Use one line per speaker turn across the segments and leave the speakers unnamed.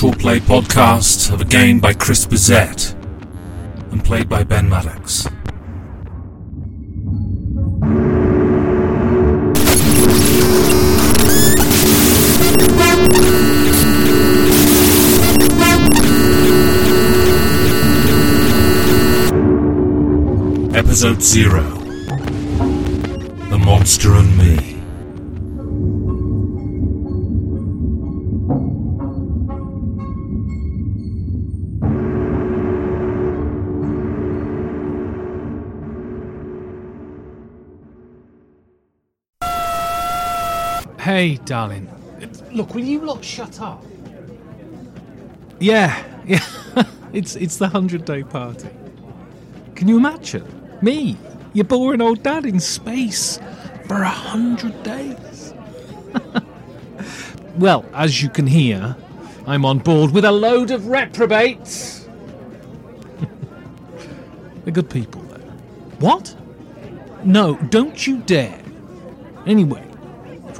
Actual play podcast of a game by Chris Bissette and played by Ben Maddox. Episode 0 The Monster and
darling. Look, will you lot shut up? Yeah, yeah. it's it's the hundred day party. Can you imagine me, your boring old dad in space for a hundred days? well, as you can hear, I'm on board with a load of reprobates. They're good people, though. What? No, don't you dare. Anyway,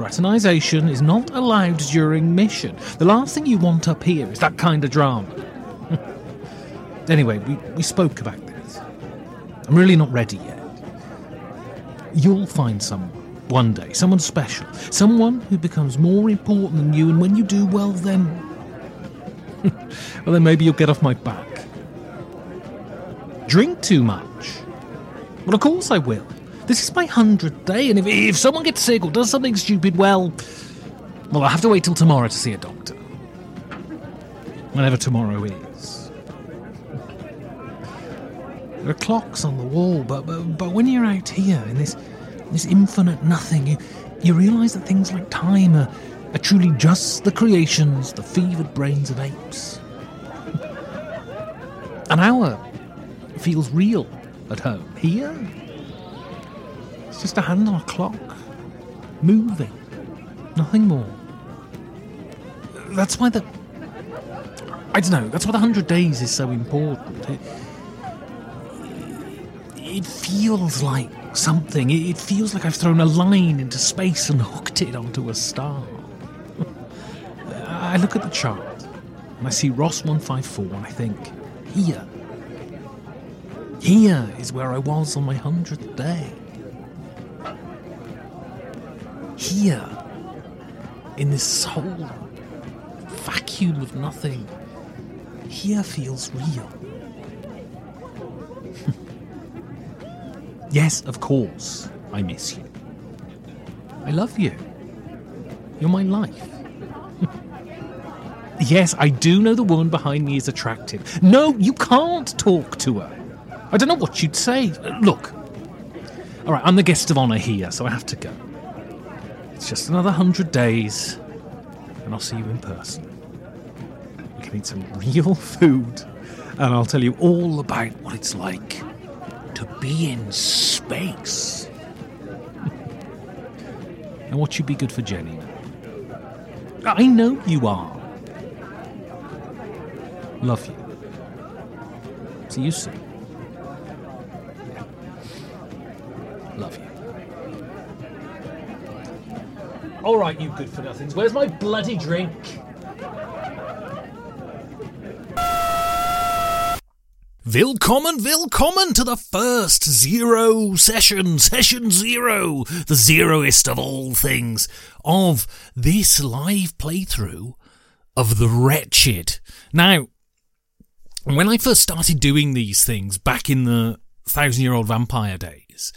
Fraternization is not allowed during mission. The last thing you want up here is that kind of drama. anyway, we, we spoke about this. I'm really not ready yet. You'll find someone one day, someone special, someone who becomes more important than you, and when you do, well, then. well, then maybe you'll get off my back. Drink too much? Well, of course I will. This is my hundredth day, and if, if someone gets sick or does something stupid, well, well, I'll have to wait till tomorrow to see a doctor. Whenever tomorrow is. There are clocks on the wall, but, but, but when you're out here in this, this infinite nothing, you, you realise that things like time are, are truly just the creations, the fevered brains of apes. An hour feels real at home. Here, just a hand on a clock, moving, nothing more. That's why the. I don't know, that's why the 100 days is so important. It, it feels like something. It, it feels like I've thrown a line into space and hooked it onto a star. I look at the chart and I see Ross 154 and I think, here. Here is where I was on my 100th day. Here, in this whole vacuum of nothing, here feels real. yes, of course, I miss you. I love you. You're my life. yes, I do know the woman behind me is attractive. No, you can't talk to her.
I don't know what you'd say. Look, all right, I'm the guest of honour here, so I have to go. It's just another hundred days, and I'll see you in person. We can eat some real food, and I'll tell you all about what it's like to be in space. and what you'd be good for Jenny. I know you are. Love you. See you soon. Love you. All right, you good for nothings. Where's my bloody drink?
Willkommen, willkommen to the first zero session, session zero, the zeroest of all things, of this live playthrough of The Wretched. Now, when I first started doing these things back in the thousand year old vampire days,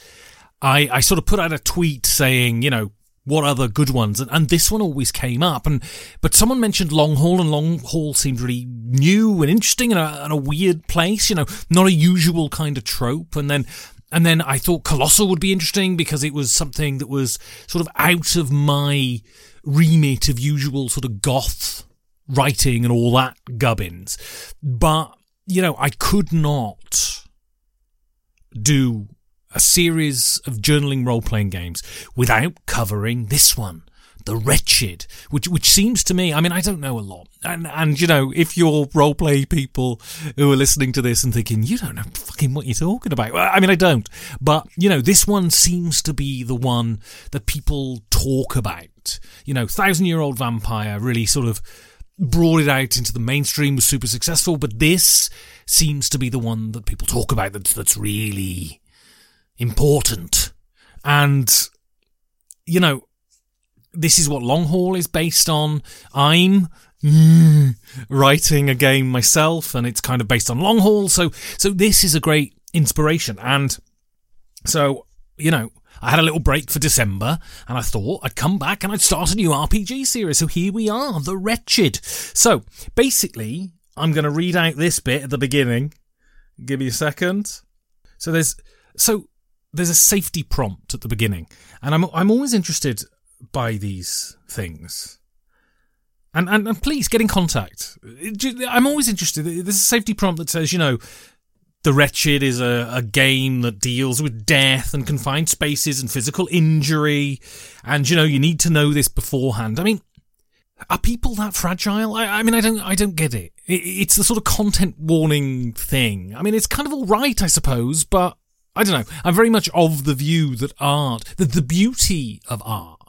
I, I sort of put out a tweet saying, you know, what other good ones? And, and this one always came up. And but someone mentioned Long Haul, and Long Haul seemed really new and interesting and a, and a weird place. You know, not a usual kind of trope. And then and then I thought Colossal would be interesting because it was something that was sort of out of my remit of usual sort of goth writing and all that gubbins. But you know, I could not do a series of journaling role playing games without covering this one. The Wretched, which which seems to me, I mean, I don't know a lot, and and you know, if you're role play people who are listening to this and thinking you don't know fucking what you're talking about, well, I mean, I don't, but you know, this one seems to be the one that people talk about. You know, thousand year old vampire really sort of brought it out into the mainstream, was super successful, but this seems to be the one that people talk about that's that's really important. And, you know, this is what Long Haul is based on. I'm mm, writing a game myself and it's kind of based on Long Haul. So, so this is a great inspiration. And so, you know, I had a little break for December and I thought I'd come back and I'd start a new RPG series. So here we are, The Wretched. So basically, I'm going to read out this bit at the beginning. Give me a second. So there's, so there's a safety prompt at the beginning, and I'm I'm always interested by these things. And, and and please get in contact. I'm always interested. There's a safety prompt that says, you know, the Wretched is a, a game that deals with death and confined spaces and physical injury, and you know you need to know this beforehand. I mean, are people that fragile? I, I mean, I don't I don't get it. it. It's the sort of content warning thing. I mean, it's kind of all right, I suppose, but I don't know. I'm very much of the view that art, that the beauty of art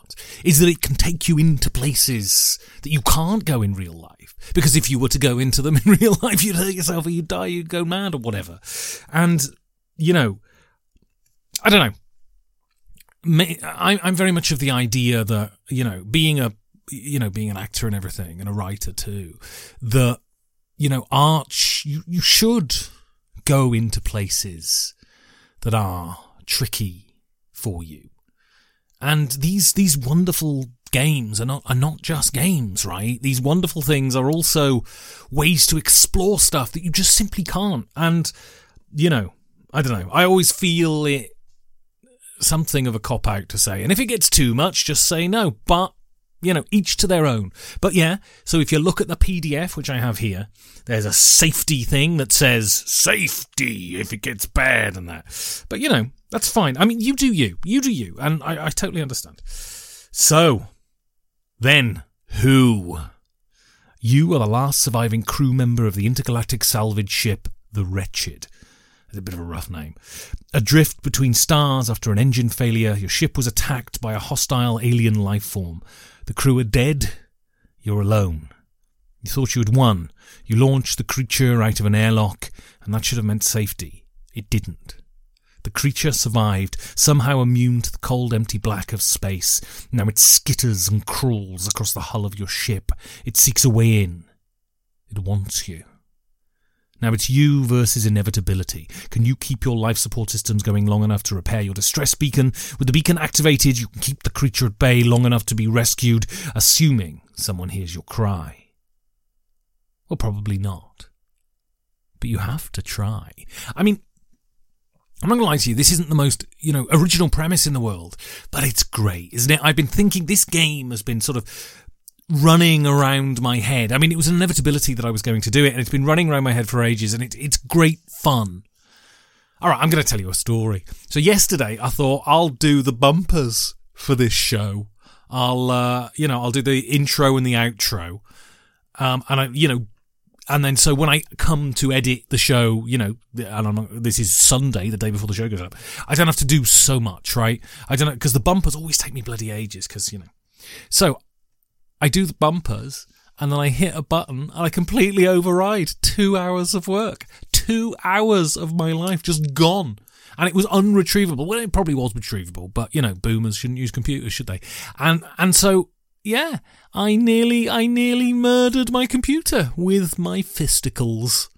is that it can take you into places that you can't go in real life. Because if you were to go into them in real life, you'd hurt yourself or you'd die, you'd go mad or whatever. And, you know, I don't know. I'm very much of the idea that, you know, being a, you know, being an actor and everything and a writer too, that, you know, art, you, you should go into places that are tricky for you. And these, these wonderful games are not, are not just games, right? These wonderful things are also ways to explore stuff that you just simply can't. And, you know, I don't know. I always feel it something of a cop out to say. And if it gets too much, just say no. But you know, each to their own. But yeah, so if you look at the PDF, which I have here, there's a safety thing that says safety if it gets bad and that. But you know, that's fine. I mean, you do you. You do you. And I, I totally understand. So, then, who? You are the last surviving crew member of the intergalactic salvage ship, the Wretched. It's a bit of a rough name. Adrift between stars after an engine failure, your ship was attacked by a hostile alien life form. The crew are dead. You're alone. You thought you had won. You launched the creature out of an airlock, and that should have meant safety. It didn't. The creature survived, somehow immune to the cold, empty black of space. Now it skitters and crawls across the hull of your ship. It seeks a way in. It wants you. Now it's you versus inevitability. Can you keep your life support systems going long enough to repair your distress beacon? With the beacon activated, you can keep the creature at bay long enough to be rescued, assuming someone hears your cry. Well, probably not. But you have to try. I mean, I'm not gonna lie to you, this isn't the most, you know, original premise in the world, but it's great, isn't it? I've been thinking this game has been sort of running around my head. I mean, it was an inevitability that I was going to do it, and it's been running around my head for ages, and it, it's great fun. All right, I'm going to tell you a story. So yesterday, I thought I'll do the bumpers for this show. I'll, uh, you know, I'll do the intro and the outro, um, and I, you know, and then so when I come to edit the show, you know, and I'm, this is Sunday, the day before the show goes up, I don't have to do so much, right? I don't know because the bumpers always take me bloody ages because you know. So I do the bumpers and then I hit a button and I completely override two hours of work, two hours of my life just gone. And it was unretrievable. Well, it probably was retrievable, but you know, boomers shouldn't use computers, should they? And and so yeah, I nearly I nearly murdered my computer with my fisticles.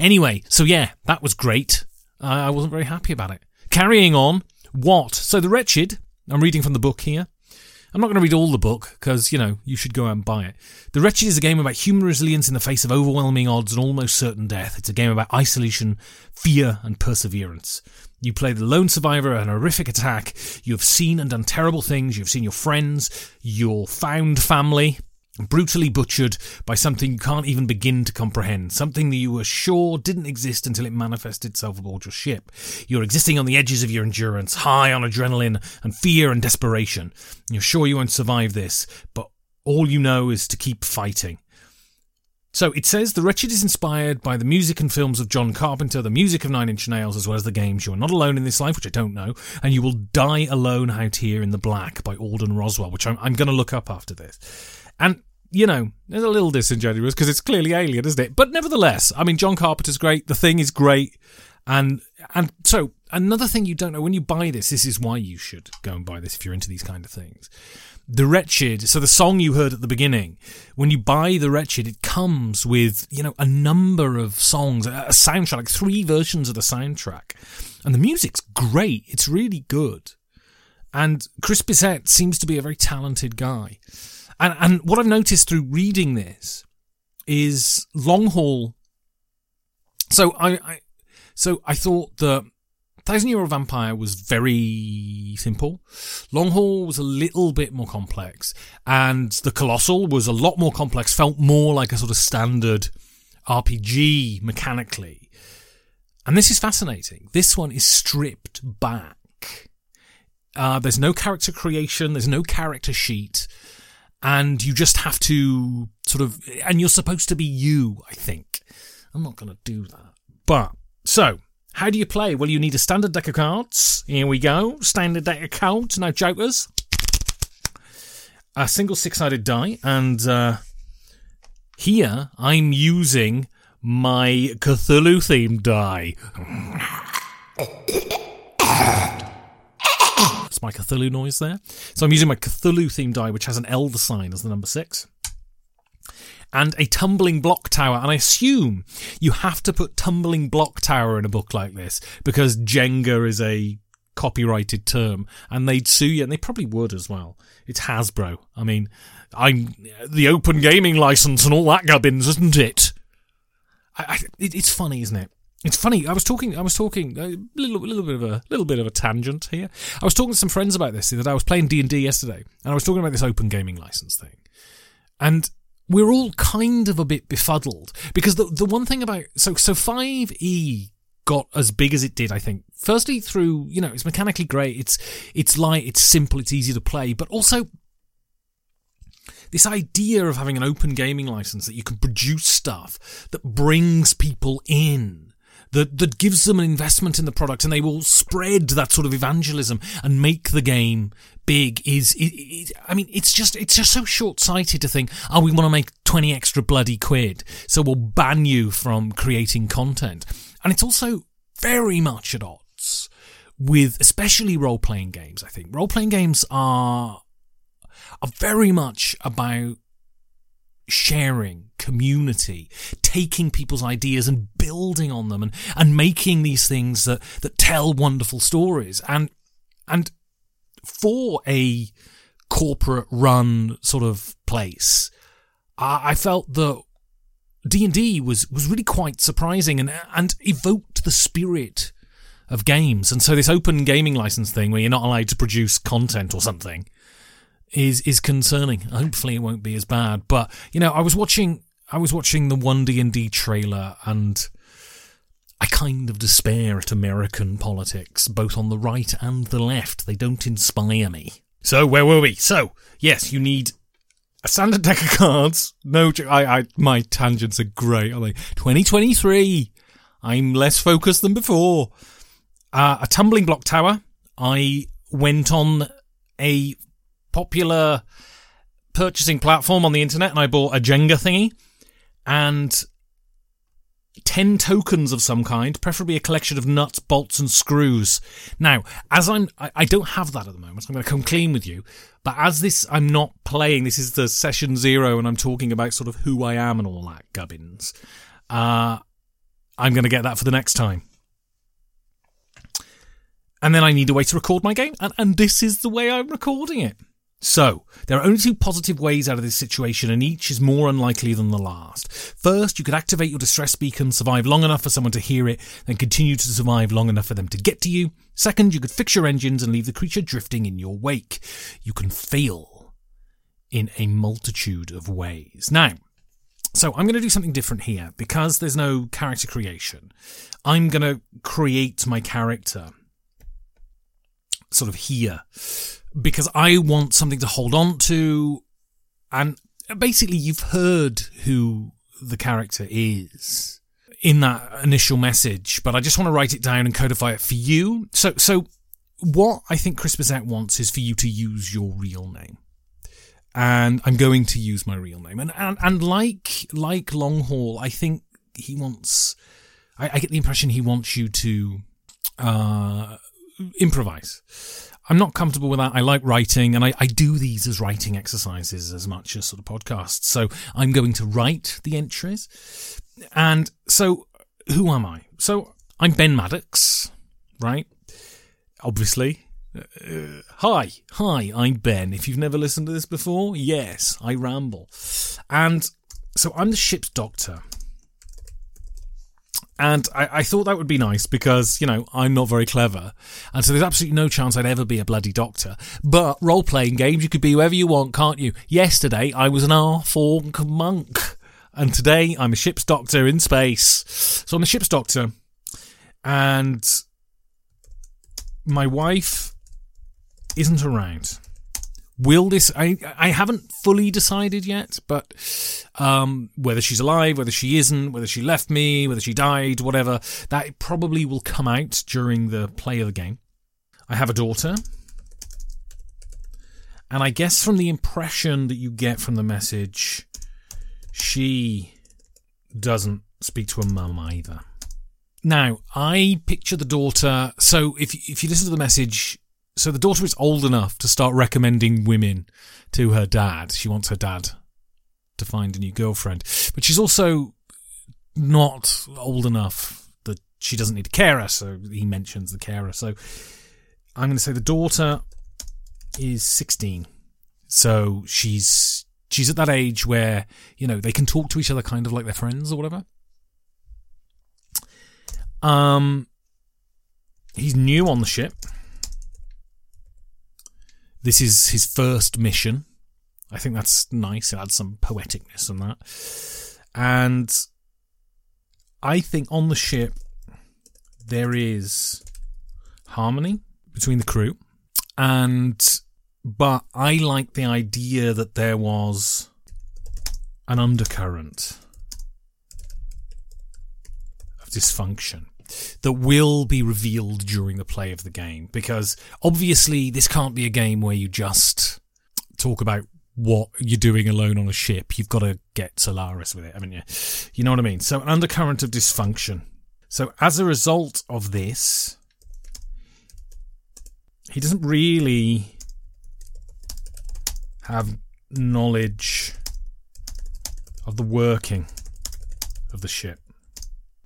Anyway, so yeah, that was great. I wasn't very happy about it. Carrying on, what? So the wretched. I'm reading from the book here. I'm not going to read all the book because, you know, you should go out and buy it. The Wretched is a game about human resilience in the face of overwhelming odds and almost certain death. It's a game about isolation, fear, and perseverance. You play the lone survivor of an horrific attack. You have seen and done terrible things. You've seen your friends, your found family, brutally butchered by something you can't even begin to comprehend, something that you were sure didn't exist until it manifested itself aboard your ship. You're existing on the edges of your endurance, high on adrenaline and fear and desperation. You're sure you won't survive this, but all you know is to keep fighting. So it says The Wretched is inspired by the music and films of John Carpenter, the music of Nine Inch Nails, as well as the games You Are Not Alone in This Life, which I don't know, and You Will Die Alone Out Here in the Black by Alden Roswell, which I'm, I'm going to look up after this. And you know, it's a little disingenuous because it's clearly alien, isn't it? But nevertheless, I mean, John Carpenter's great. The thing is great, and and so another thing you don't know when you buy this, this is why you should go and buy this if you're into these kind of things. The Wretched, so the song you heard at the beginning, when you buy The Wretched, it comes with, you know, a number of songs, a soundtrack, like three versions of the soundtrack. And the music's great. It's really good. And Chris Bissette seems to be a very talented guy. And, and what I've noticed through reading this is long haul. So I, I so I thought that Thousand Year Old Vampire was very simple. Long haul was a little bit more complex, and the Colossal was a lot more complex. Felt more like a sort of standard RPG mechanically. And this is fascinating. This one is stripped back. Uh, there's no character creation. There's no character sheet and you just have to sort of, and you're supposed to be you, I think. I'm not going to do that. But, so, how do you play? Well, you need a standard deck of cards. Here we go. Standard deck of cards, no jokers. A single six sided die, and uh, here I'm using my Cthulhu themed die. my Cthulhu noise there. So I'm using my Cthulhu themed die, which has an Elder sign as the number six. And a tumbling block tower. And I assume you have to put tumbling block tower in a book like this because Jenga is a copyrighted term and they'd sue you and they probably would as well. It's Hasbro. I mean, I'm the open gaming license and all that gubbins, isn't it? I, I, it it's funny, isn't it? It's funny. I was talking. I was talking a little, little bit of a little bit of a tangent here. I was talking to some friends about this. That I was playing D and D yesterday, and I was talking about this open gaming license thing, and we're all kind of a bit befuddled because the the one thing about so so five E got as big as it did. I think firstly through you know it's mechanically great. It's it's light. It's simple. It's easy to play, but also this idea of having an open gaming license that you can produce stuff that brings people in that, that gives them an investment in the product and they will spread that sort of evangelism and make the game big is, I mean, it's just, it's just so short sighted to think, oh, we want to make 20 extra bloody quid. So we'll ban you from creating content. And it's also very much at odds with especially role playing games, I think. Role playing games are, are very much about sharing, community, taking people's ideas and building on them and, and making these things that, that tell wonderful stories. And, and for a corporate run sort of place, I, I felt that D&D was, was really quite surprising and, and evoked the spirit of games. And so this open gaming license thing where you're not allowed to produce content or something is is concerning. Hopefully it won't be as bad. But you know, I was watching I was watching the one D and D trailer and I kind of despair at American politics, both on the right and the left. They don't inspire me. So where were we? So yes, you need a standard deck of cards. No, I, I, my tangents are great. Are they? 2023. I'm less focused than before. Uh, a tumbling block tower. I went on a popular purchasing platform on the internet and I bought a Jenga thingy and 10 tokens of some kind, preferably a collection of nuts, bolts, and screws. Now, as I'm, I, I don't have that at the moment, so I'm going to come clean with you. But as this, I'm not playing, this is the session zero, and I'm talking about sort of who I am and all that gubbins. Uh, I'm going to get that for the next time. And then I need a way to record my game, and, and this is the way I'm recording it. So, there are only two positive ways out of this situation, and each is more unlikely than the last. First, you could activate your distress beacon, survive long enough for someone to hear it, then continue to survive long enough for them to get to you. Second, you could fix your engines and leave the creature drifting in your wake. You can fail in a multitude of ways. Now, so I'm going to do something different here because there's no character creation. I'm going to create my character sort of here because I want something to hold on to. And basically, you've heard who the character is in that initial message, but I just want to write it down and codify it for you. So, so what I think Chris Bissette wants is for you to use your real name. And I'm going to use my real name. And, and, and like, like Long Haul, I think he wants, I, I get the impression he wants you to, uh, improvise I'm not comfortable with that. I like writing and I, I do these as writing exercises as much as sort of podcasts. So I'm going to write the entries. And so who am I? So I'm Ben Maddox, right? Obviously. Uh, hi, hi, I'm Ben. If you've never listened to this before, yes, I ramble. And so I'm the ship's doctor. And I, I, thought that would be nice because, you know, I'm not very clever. And so there's absolutely no chance I'd ever be a bloody doctor. But role playing games, you could be whoever you want, can't you? Yesterday, I was an R4 monk. And today, I'm a ship's doctor in space. So I'm a ship's doctor. And my wife isn't around. Will this? I I haven't fully decided yet, but um, whether she's alive, whether she isn't, whether she left me, whether she died, whatever, that probably will come out during the play of the game. I have a daughter, and I guess from the impression that you get from the message, she doesn't speak to her mum either. Now, I picture the daughter. So, if if you listen to the message, so the daughter is old enough to start recommending women to her dad. She wants her dad to find a new girlfriend, but she's also not old enough that she doesn't need a carer. So he mentions the carer. So I'm going to say the daughter is 16. So she's she's at that age where you know they can talk to each other kind of like they're friends or whatever. Um, he's new on the ship. This is his first mission. I think that's nice. It adds some poeticness on that. And I think on the ship there is harmony between the crew. And but I like the idea that there was an undercurrent of dysfunction that will be revealed during the play of the game because obviously this can't be a game where you just talk about what you're doing alone on a ship. You've got to get Solaris with it, haven't you? You know what I mean? So an undercurrent of dysfunction. So as a result of this, he doesn't really have knowledge of the working of the ship.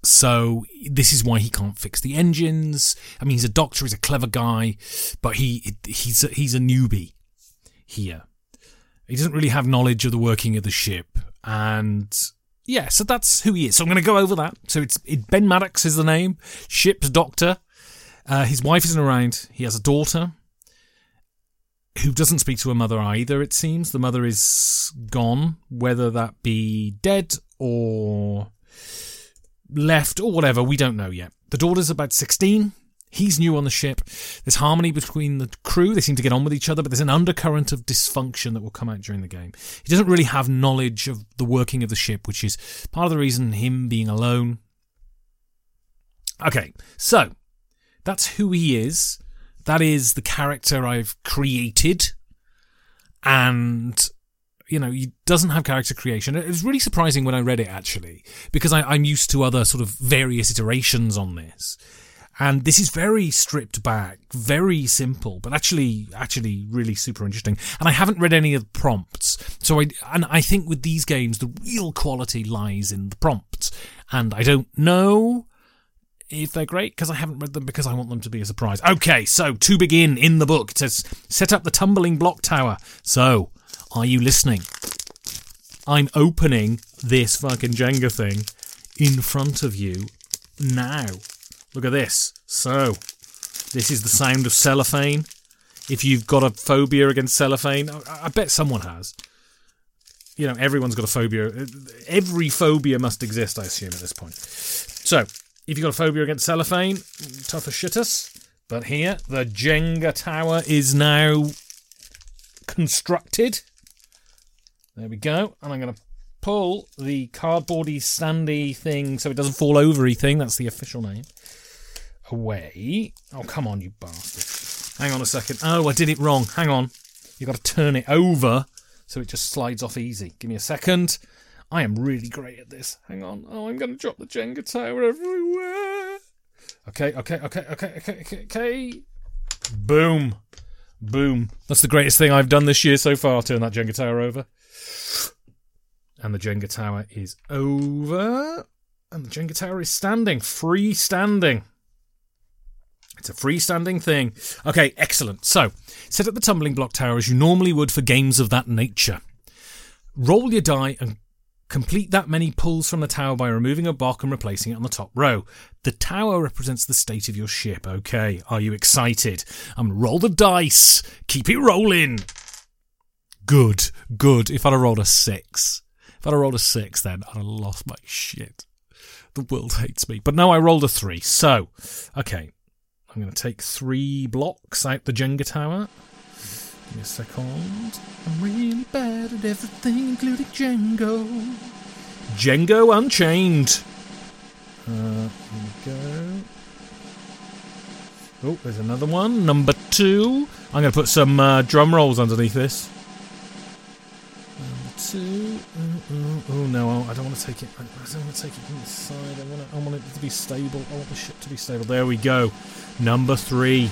So this is why he can't fix the engines. I mean, he's a doctor, he's a clever guy, but he he's a, he's a newbie here. He doesn't really have knowledge of the working of the ship, and yeah, so that's who he is. So I'm going to go over that. So it's it, Ben Maddox is the name, ship's doctor, Uh, his wife isn't around. He has a daughter who doesn't speak to her mother either, it seems. The mother is gone, whether that be dead or left or whatever, we don't know yet. The daughter's about 16. He's new on the ship. There's harmony between the crew. They seem to get on with each other, but there's an undercurrent of dysfunction that will come out during the game. He doesn't really have knowledge of the working of the ship, which is part of the reason him being alone. Okay, so that's who he is. That is the character I've created. And you know, he doesn't have character creation. It was really surprising when I read it actually, because I, am used to other sort of various iterations on this. And this is very stripped back, very simple, but actually, actually really super interesting. And I haven't read any of the prompts. So I, and I think with these games, the real quality lies in the prompts. And I don't know if they're great because I haven't read them because I want them to be a surprise. Okay, so to begin in the book, it says set up the tumbling block tower. So, are you listening? I'm opening this fucking Jenga thing in front of you now. Look at this. So, this is the sound of cellophane. If you've got a phobia against cellophane, I bet someone has. You know, everyone's got a phobia. Every phobia must exist, I assume, at this point. So, if you've got a phobia against cellophane, tough as shitus. But here, the Jenga tower is now constructed. There we go. And I'm going to pull the cardboardy sandy thing so it doesn't fall overy thing. That's the official name away. Oh, come on, you bastard. Hang on a second. Oh, I did it wrong. Hang on. You've got to turn it over so it just slides off easy. Give me a second. I am really great at this. Hang on. Oh, I'm going to drop the Jenga tower everywhere. Okay, okay, okay, okay, okay, okay. Boom. Boom. That's the greatest thing I've done this year so far. Turn that Jenga tower over. And the Jenga tower is over. And the Jenga tower is standing. freestanding. It's a freestanding thing. Okay, excellent. So, set up the tumbling block tower as you normally would for games of that nature. Roll your die and complete that many pulls from the tower by removing a block and replacing it on the top row. The tower represents the state of your ship. Okay, are you excited? I'm gonna roll the dice. Keep it rolling. Good, good. If I'd have rolled a six, if I'd have rolled a six, then I'd have lost my shit. The world hates me. But no, I rolled a three. So, okay. I'm going to take three blocks out the Jenga tower. Me a second. I'm really bad at everything, including Django. Django Unchained. Uh, here we go. Oh, there's another one. Number two. I'm going to put some uh, drum rolls underneath this. Number two. Oh, oh, oh no, I don't want to take it. I don't want to take it from the side. I want, it, I want it to be stable. I want the ship to be stable. There we go number three.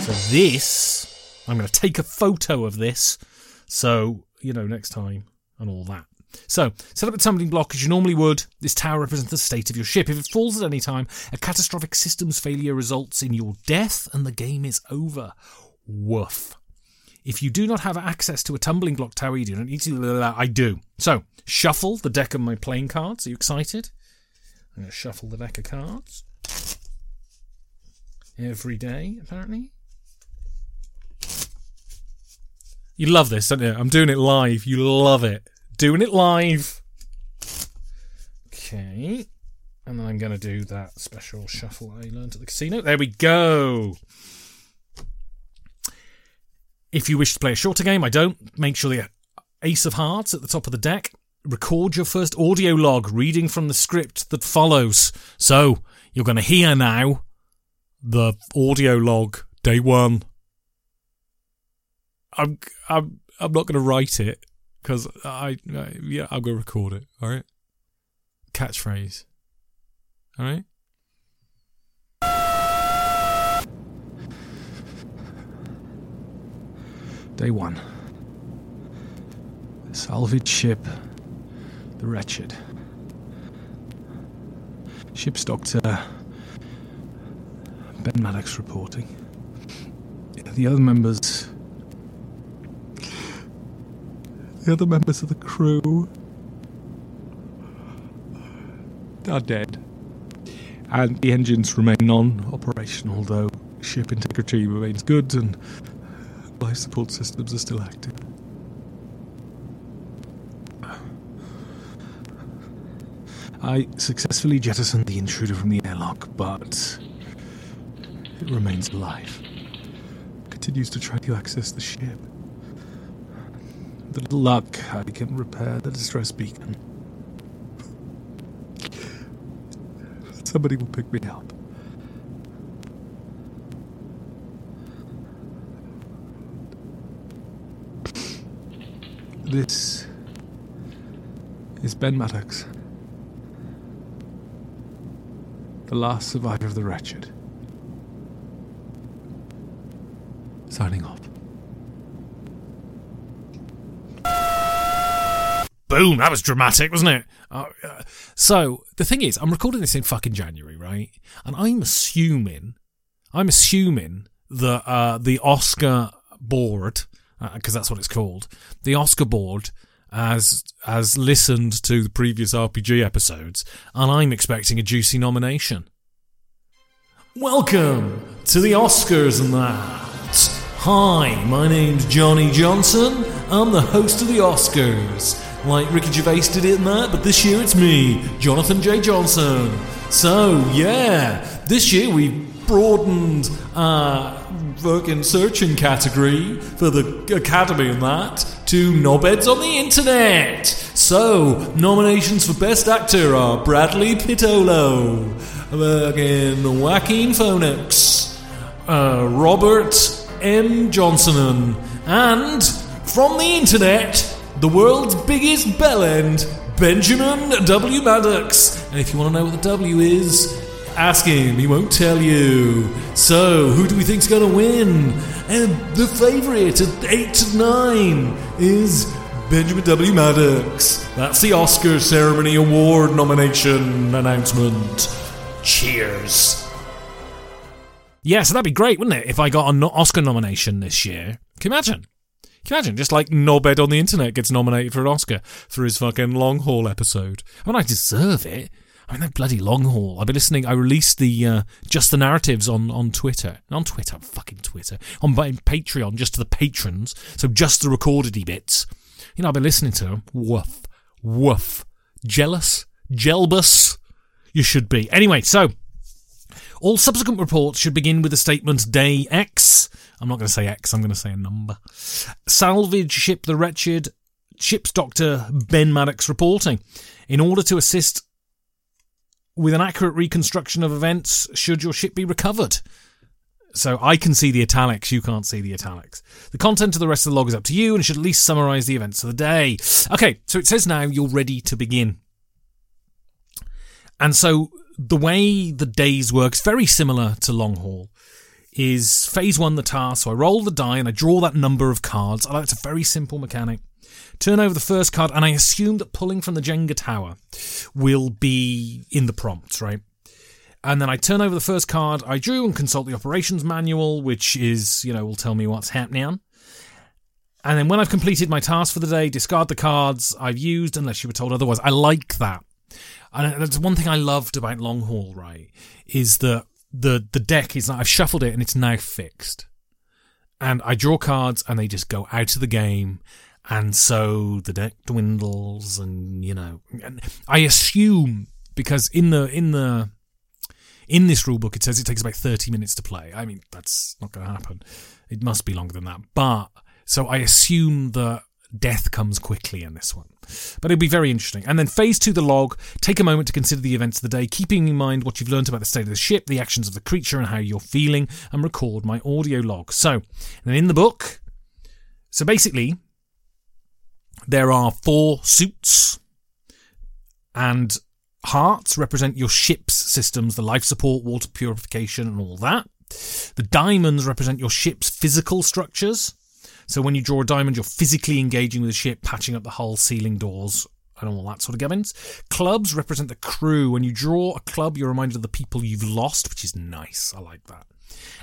So this, I'm going to take a photo of this. So, you know, next time and all that. So, set up a tumbling block as you normally would. This tower represents the state of your ship. If it falls at any time, a catastrophic systems failure results in your death and the game is over. Woof. If you do not have access to a tumbling block tower, you do not need to. I do. So, shuffle the deck of my playing cards. Are you excited? I'm going to shuffle the deck of cards every day, apparently. You love this, don't you? I'm doing it live. You love it. Doing it live. Okay. And then I'm going to do that special shuffle I learned at the casino. There we go. If you wish to play a shorter game, I don't. Make sure the ace of hearts at the top of the deck. Record your first audio log reading from the script that follows. So, you're going to hear now the audio log day one. I'm I'm I'm not going to write it because I, I yeah I'm going to record it. All right. Catchphrase. All right. Day one. The salvage ship, the wretched. Ship's doctor Ben Maddox reporting. The other members. The other members of the crew are dead. And the engines remain non operational, though
ship integrity remains good and life support systems are still active. I successfully jettisoned the intruder from the airlock, but it remains alive. Continues to try to access the ship. With luck, I can repair the distress beacon. Somebody will pick me up. This is Ben Maddox, the last survivor of the wretched. Signing off.
Boom, that was dramatic, wasn't it? Uh, uh, so, the thing is, I'm recording this in fucking January, right? And I'm assuming, I'm assuming that uh, the Oscar board, because that's what it's called, the Oscar board has has listened to the previous RPG episodes, and I'm expecting a juicy nomination. Welcome to the Oscars and that. Hi, my name's Johnny Johnson. I'm the host of the Oscars. Like Ricky Gervais did it in that, but this year it's me, Jonathan J. Johnson. So, yeah, this year we broadened our fucking searching category for the Academy and that to knobheads on the internet. So, nominations for Best Actor are Bradley Pitolo, fucking Joaquin Phoenix, uh, Robert M. Johnson, and from the internet, the world's biggest bellend, Benjamin W. Maddox. And if you want to know what the W is, ask him, he won't tell you. So, who do we think's going to win? And the favourite at 8 to 9 is Benjamin W. Maddox. That's the Oscar ceremony award nomination announcement. Cheers. Yeah, so that'd be great, wouldn't it, if I got an Oscar nomination this year? Can you imagine? Can you imagine? Just like Knobhead on the internet gets nominated for an Oscar for his fucking long haul episode. I mean, I deserve it. I mean, that bloody long haul. I've been listening. I released the uh, just the narratives on on Twitter, on Twitter, fucking Twitter, on my Patreon, just to the patrons. So just the recorded bits. You know, I've been listening to them. Woof, woof. Jealous, jelbus. You should be. Anyway, so all subsequent reports should begin with the statement Day X. I'm not going to say X, I'm going to say a number. Salvage ship the wretched. Ship's doctor Ben Maddox reporting. In order to assist with an accurate reconstruction of events, should your ship be recovered? So I can see the italics, you can't see the italics. The content of the rest of the log is up to you and should at least summarise the events of the day. Okay, so it says now you're ready to begin. And so the way the days works very similar to long haul is phase one the task so i roll the die and i draw that number of cards. I like it's a very simple mechanic. Turn over the first card and i assume that pulling from the jenga tower will be in the prompts right? And then i turn over the first card. I drew and consult the operations manual which is you know will tell me what's happening. And then when i've completed my task for the day discard the cards i've used unless you were told otherwise. I like that and that's one thing I loved about Long Haul, right? Is that the the deck is I've shuffled it and it's now fixed, and I draw cards and they just go out of the game, and so the deck dwindles, and you know, and I assume because in the in the in this rulebook it says it takes about 30 minutes to play. I mean, that's not going to happen. It must be longer than that. But so I assume that death comes quickly in this one. But it'll be very interesting. And then phase two, the log. Take a moment to consider the events of the day, keeping in mind what you've learned about the state of the ship, the actions of the creature, and how you're feeling, and record my audio log. So, and in the book, so basically, there are four suits, and hearts represent your ship's systems, the life support, water purification, and all that. The diamonds represent your ship's physical structures. So when you draw a diamond, you're physically engaging with the ship, patching up the hull, sealing doors, and all that sort of gubbins. Clubs represent the crew. When you draw a club, you're reminded of the people you've lost, which is nice. I like that.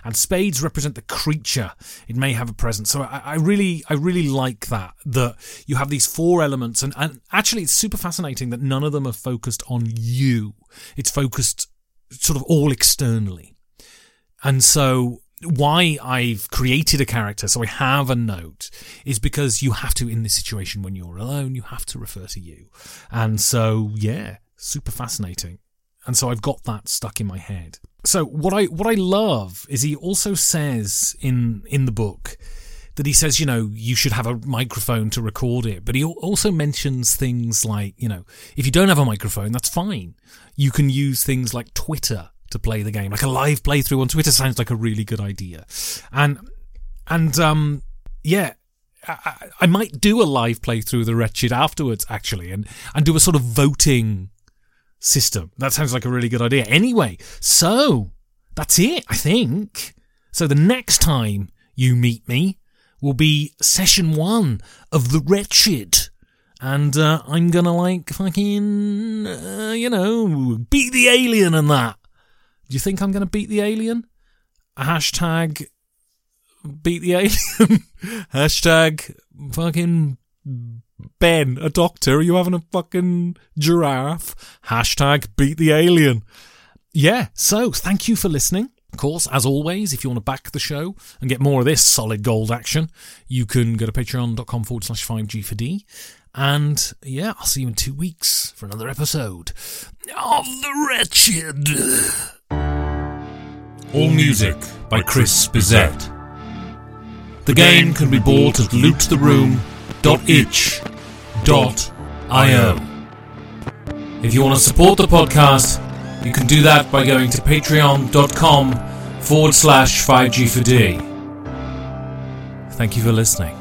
And spades represent the creature. It may have a presence. So I, I really, I really like that. That you have these four elements, and, and actually, it's super fascinating that none of them are focused on you. It's focused sort of all externally. And so why I've created a character, so I have a note, is because you have to, in this situation when you're alone, you have to refer to you. And so, yeah, super fascinating. And so I've got that stuck in my head. So what I what I love is he also says in in the book that he says, you know, you should have a microphone to record it. But he also mentions things like, you know, if you don't have a microphone, that's fine. You can use things like Twitter to play the game. Like a live playthrough on Twitter sounds like a really good idea. And, and, um, yeah, I, I might do a live playthrough of The Wretched afterwards, actually, and, and do a sort of voting system. That sounds like a really good idea. Anyway, so that's it, I think. So the next time you meet me, will be session one of The Wretched. And uh, I'm gonna like fucking, uh, you know, beat the alien and that. Do you think I'm gonna beat the alien? Hashtag beat the alien. Hashtag fucking Ben, a doctor. Are you having a fucking giraffe? Hashtag beat the alien. Yeah, so thank you for listening. Of course, as always, if you want to back the show and get more of this solid gold action, you can go to patreon.com forward slash 5G for D. And yeah, I'll see you in two weeks for another episode of The Wretched. All music by Chris Bissette. The game can be bought at loottheroom.itch.io. If you want to support the podcast, you can do that by going to patreon.com forward slash 5G for D. Thank you for listening.